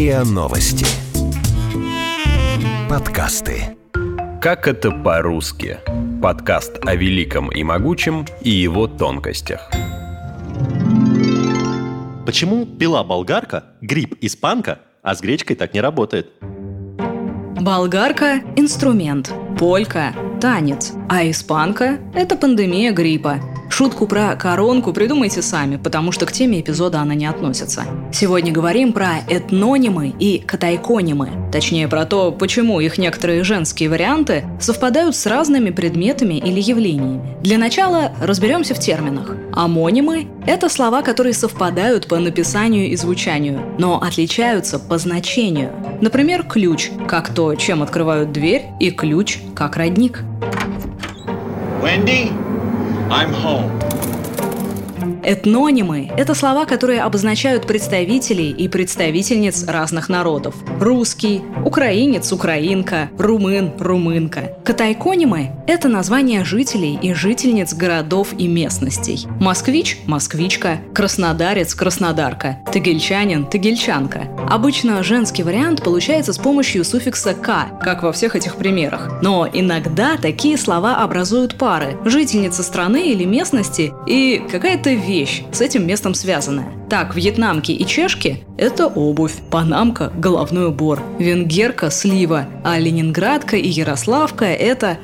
РИА Новости. Подкасты. Как это по-русски? Подкаст о великом и могучем и его тонкостях. Почему пила болгарка, гриб испанка, а с гречкой так не работает? Болгарка – инструмент, полька – танец, а испанка – это пандемия гриппа – Шутку про коронку придумайте сами, потому что к теме эпизода она не относится. Сегодня говорим про этнонимы и катайконимы. Точнее, про то, почему их некоторые женские варианты совпадают с разными предметами или явлениями. Для начала разберемся в терминах. Амонимы – это слова, которые совпадают по написанию и звучанию, но отличаются по значению. Например, ключ – как то, чем открывают дверь, и ключ – как родник. Wendy, I'm home. Этнонимы – это слова, которые обозначают представителей и представительниц разных народов. Русский, украинец, украинка, румын, румынка. Катайконимы – это названия жителей и жительниц городов и местностей. Москвич – москвичка, краснодарец – краснодарка, тагильчанин – тагильчанка. Обычно женский вариант получается с помощью суффикса «к», как во всех этих примерах. Но иногда такие слова образуют пары – жительница страны или местности и какая-то вещь с этим местом связанная. Так, вьетнамки и чешки – это обувь, панамка – головной убор, венгерка – слива, а ленинградка и ярославка – это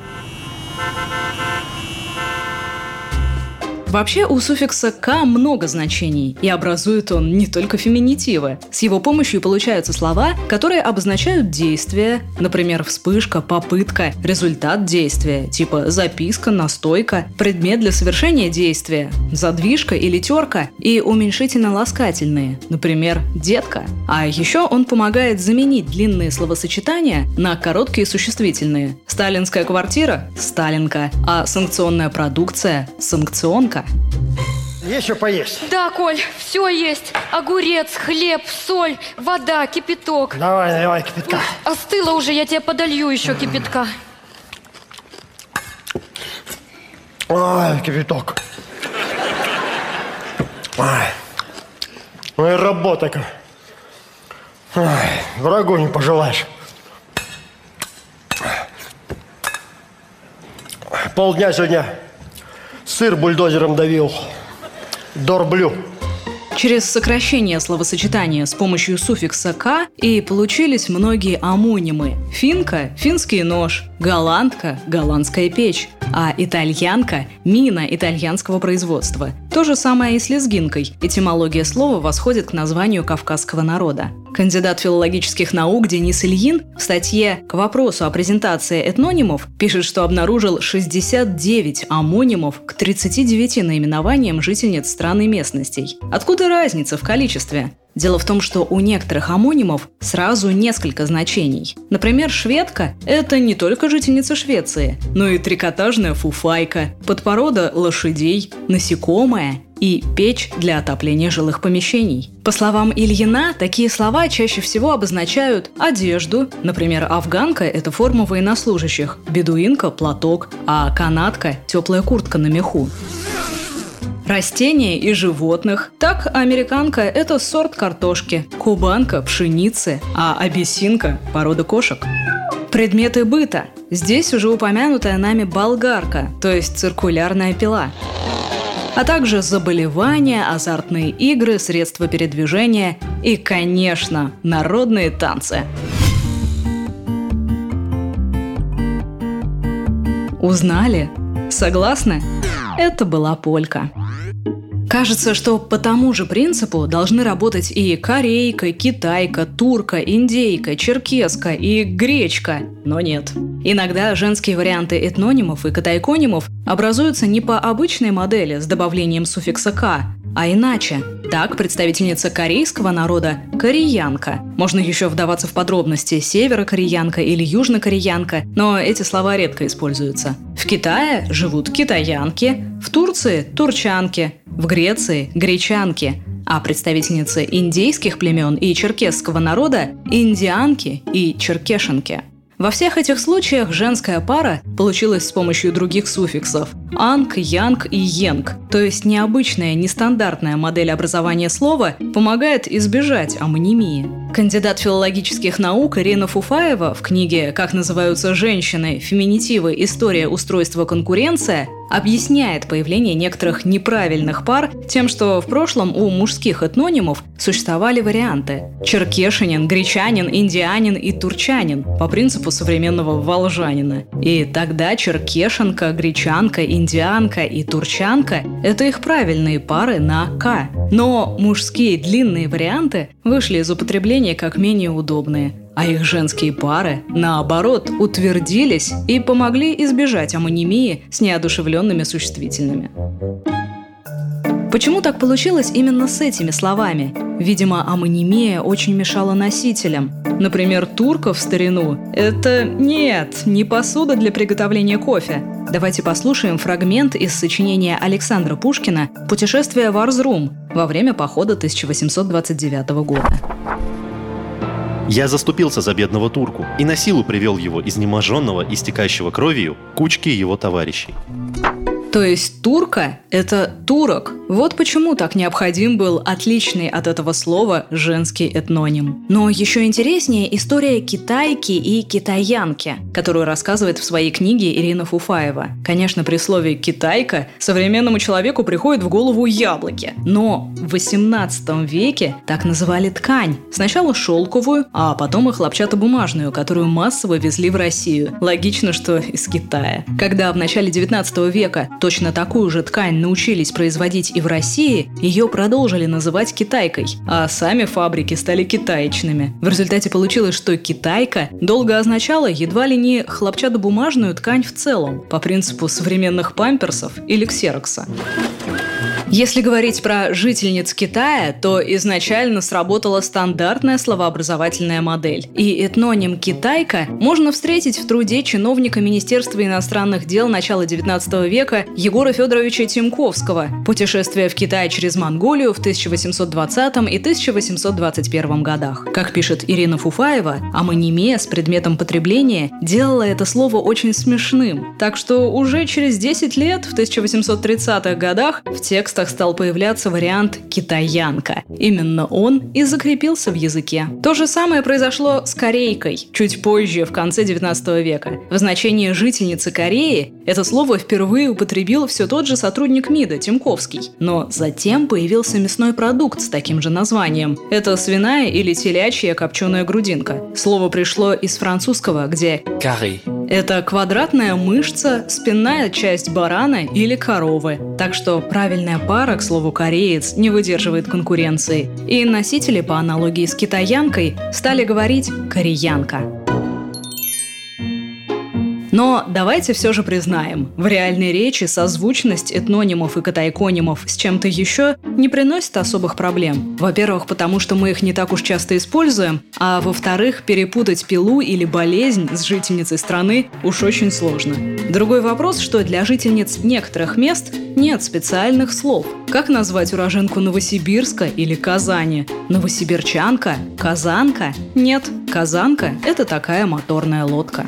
Вообще у суффикса «к» много значений, и образует он не только феминитивы. С его помощью получаются слова, которые обозначают действие, например, вспышка, попытка, результат действия, типа записка, настойка, предмет для совершения действия, задвижка или терка, и уменьшительно-ласкательные, например, детка. А еще он помогает заменить длинные словосочетания на короткие существительные. Сталинская квартира – Сталинка, а санкционная продукция – санкционка. Есть что поесть? Да, Коль, все есть. Огурец, хлеб, соль, вода, кипяток. Давай, наливай кипятка. Остыло уже, я тебе подолью еще кипятка. Ой, кипяток. Ой. Ну и работа как. Ой, врагу не пожелаешь. Полдня сегодня сыр бульдозером давил. Дорблю. Через сокращение словосочетания с помощью суффикса «к» и получились многие амонимы. Финка – финский нож, голландка – голландская печь, а итальянка – мина итальянского производства. То же самое и с лезгинкой. Этимология слова восходит к названию кавказского народа. Кандидат филологических наук Денис Ильин в статье «К вопросу о презентации этнонимов» пишет, что обнаружил 69 амонимов к 39 наименованиям жительниц стран и местностей. Откуда разница в количестве? Дело в том, что у некоторых амонимов сразу несколько значений. Например, шведка – это не только жительница Швеции, но и трикотажная фуфайка, подпорода лошадей, насекомое и печь для отопления жилых помещений. По словам Ильина, такие слова чаще всего обозначают одежду, например, афганка – это форма военнослужащих, бедуинка – платок, а канатка – теплая куртка на меху растения и животных. Так, американка – это сорт картошки, кубанка – пшеницы, а абиссинка – порода кошек. Предметы быта. Здесь уже упомянутая нами болгарка, то есть циркулярная пила а также заболевания, азартные игры, средства передвижения и, конечно, народные танцы. Узнали? Согласны? Это была полька. Кажется, что по тому же принципу должны работать и корейка, китайка, турка, индейка, черкеска и гречка, но нет. Иногда женские варианты этнонимов и катайконимов образуются не по обычной модели с добавлением суффикса «к», а иначе. Так, представительница корейского народа – кореянка. Можно еще вдаваться в подробности – северокореянка или южнокореянка, но эти слова редко используются. В Китае живут китаянки, в Турции – турчанки, в Греции – гречанки, а представительницы индейских племен и черкесского народа – индианки и черкешенки. Во всех этих случаях женская пара получилась с помощью других суффиксов – анг, янг и йенг, то есть необычная, нестандартная модель образования слова помогает избежать амонимии. Кандидат филологических наук Ирина Фуфаева в книге «Как называются женщины. Феминитивы. История устройства конкуренция» объясняет появление некоторых неправильных пар тем, что в прошлом у мужских этнонимов существовали варианты – черкешинин, гречанин, индианин и турчанин по принципу современного волжанина. И тогда черкешенка, гречанка, индианка и турчанка – это их правильные пары на «к». Но мужские длинные варианты вышли из употребления как менее удобные – а их женские пары, наоборот, утвердились и помогли избежать амонимии с неодушевленными существительными. Почему так получилось именно с этими словами? Видимо, амонимия очень мешала носителям. Например, турка в старину – это нет, не посуда для приготовления кофе. Давайте послушаем фрагмент из сочинения Александра Пушкина «Путешествие в Арзрум» во время похода 1829 года. Я заступился за бедного турку и на силу привел его, изнеможенного, истекающего кровью, кучки его товарищей. То есть турка – это турок. Вот почему так необходим был отличный от этого слова женский этноним. Но еще интереснее история китайки и китаянки, которую рассказывает в своей книге Ирина Фуфаева. Конечно, при слове «китайка» современному человеку приходит в голову яблоки. Но в 18 веке так называли ткань. Сначала шелковую, а потом и хлопчатобумажную, которую массово везли в Россию. Логично, что из Китая. Когда в начале 19 века Точно такую же ткань научились производить и в России, ее продолжили называть китайкой, а сами фабрики стали китаечными. В результате получилось, что китайка долго означала едва ли не хлопчатобумажную ткань в целом, по принципу современных памперсов или ксерокса. Если говорить про жительниц Китая, то изначально сработала стандартная словообразовательная модель. И этноним «китайка» можно встретить в труде чиновника Министерства иностранных дел начала XIX века Егора Федоровича Тимковского «Путешествие в Китай через Монголию в 1820 и 1821 годах». Как пишет Ирина Фуфаева, амонимия с предметом потребления делала это слово очень смешным. Так что уже через 10 лет, в 1830-х годах, в текст текстах стал появляться вариант «китаянка». Именно он и закрепился в языке. То же самое произошло с корейкой, чуть позже, в конце 19 века. В значении «жительницы Кореи» это слово впервые употребил все тот же сотрудник МИДа Тимковский. Но затем появился мясной продукт с таким же названием. Это свиная или телячья копченая грудинка. Слово пришло из французского, где «карри» Это квадратная мышца, спинная часть барана или коровы. Так что правильная пара, к слову, кореец, не выдерживает конкуренции. И носители, по аналогии с китаянкой, стали говорить «кореянка». Но давайте все же признаем, в реальной речи созвучность этнонимов и катайконимов с чем-то еще не приносит особых проблем. Во-первых, потому что мы их не так уж часто используем, а во-вторых, перепутать пилу или болезнь с жительницей страны уж очень сложно. Другой вопрос, что для жительниц некоторых мест нет специальных слов. Как назвать уроженку Новосибирска или Казани? Новосибирчанка? Казанка? Нет, казанка – это такая моторная лодка.